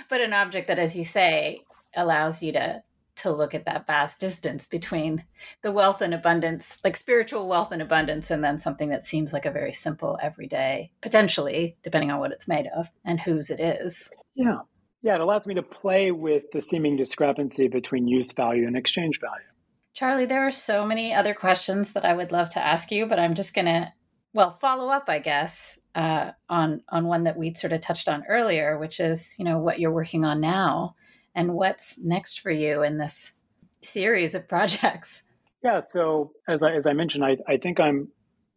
but an object that as you say allows you to to look at that vast distance between the wealth and abundance like spiritual wealth and abundance and then something that seems like a very simple everyday potentially depending on what it's made of and whose it is. Yeah. Yeah it allows me to play with the seeming discrepancy between use value and exchange value charlie there are so many other questions that i would love to ask you but i'm just going to well follow up i guess uh, on on one that we'd sort of touched on earlier, which is you know what you're working on now and what's next for you in this series of projects. Yeah, so as I as I mentioned, I, I think I'm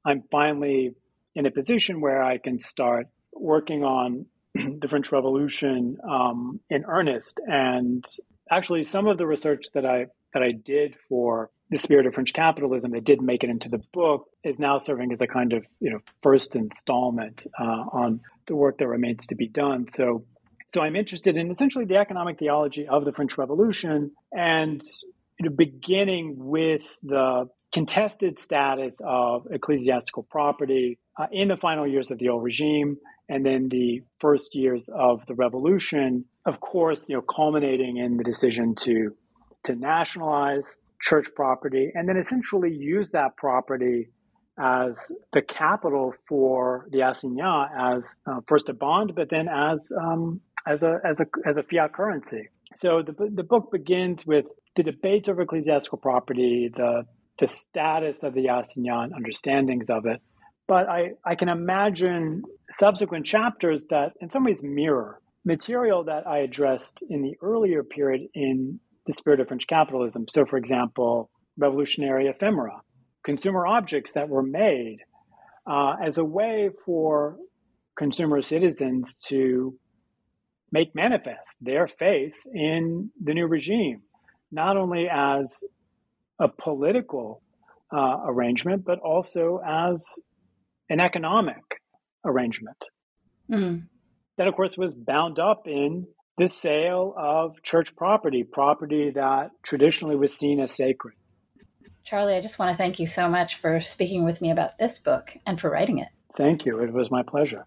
I'm finally in a position where I can start working on the French Revolution um, in earnest. And actually, some of the research that I that I did for the spirit of French capitalism that didn't make it into the book is now serving as a kind of you know first installment uh, on the work that remains to be done. So, so I'm interested in essentially the economic theology of the French Revolution and you know, beginning with the contested status of ecclesiastical property uh, in the final years of the old regime and then the first years of the revolution of course you know culminating in the decision to to nationalize church property and then essentially use that property as the capital for the assignat as uh, first a bond, but then as um, as a as a as a fiat currency. So the the book begins with the debates over ecclesiastical property, the the status of the assignat, understandings of it. But I, I can imagine subsequent chapters that in some ways mirror material that I addressed in the earlier period in the spirit of French capitalism. So, for example, revolutionary ephemera, consumer objects that were made uh, as a way for consumer citizens to make manifest their faith in the new regime, not only as a political uh, arrangement, but also as an economic arrangement. Mm. That, of course, was bound up in the sale of church property, property that traditionally was seen as sacred. Charlie, I just want to thank you so much for speaking with me about this book and for writing it. Thank you. It was my pleasure.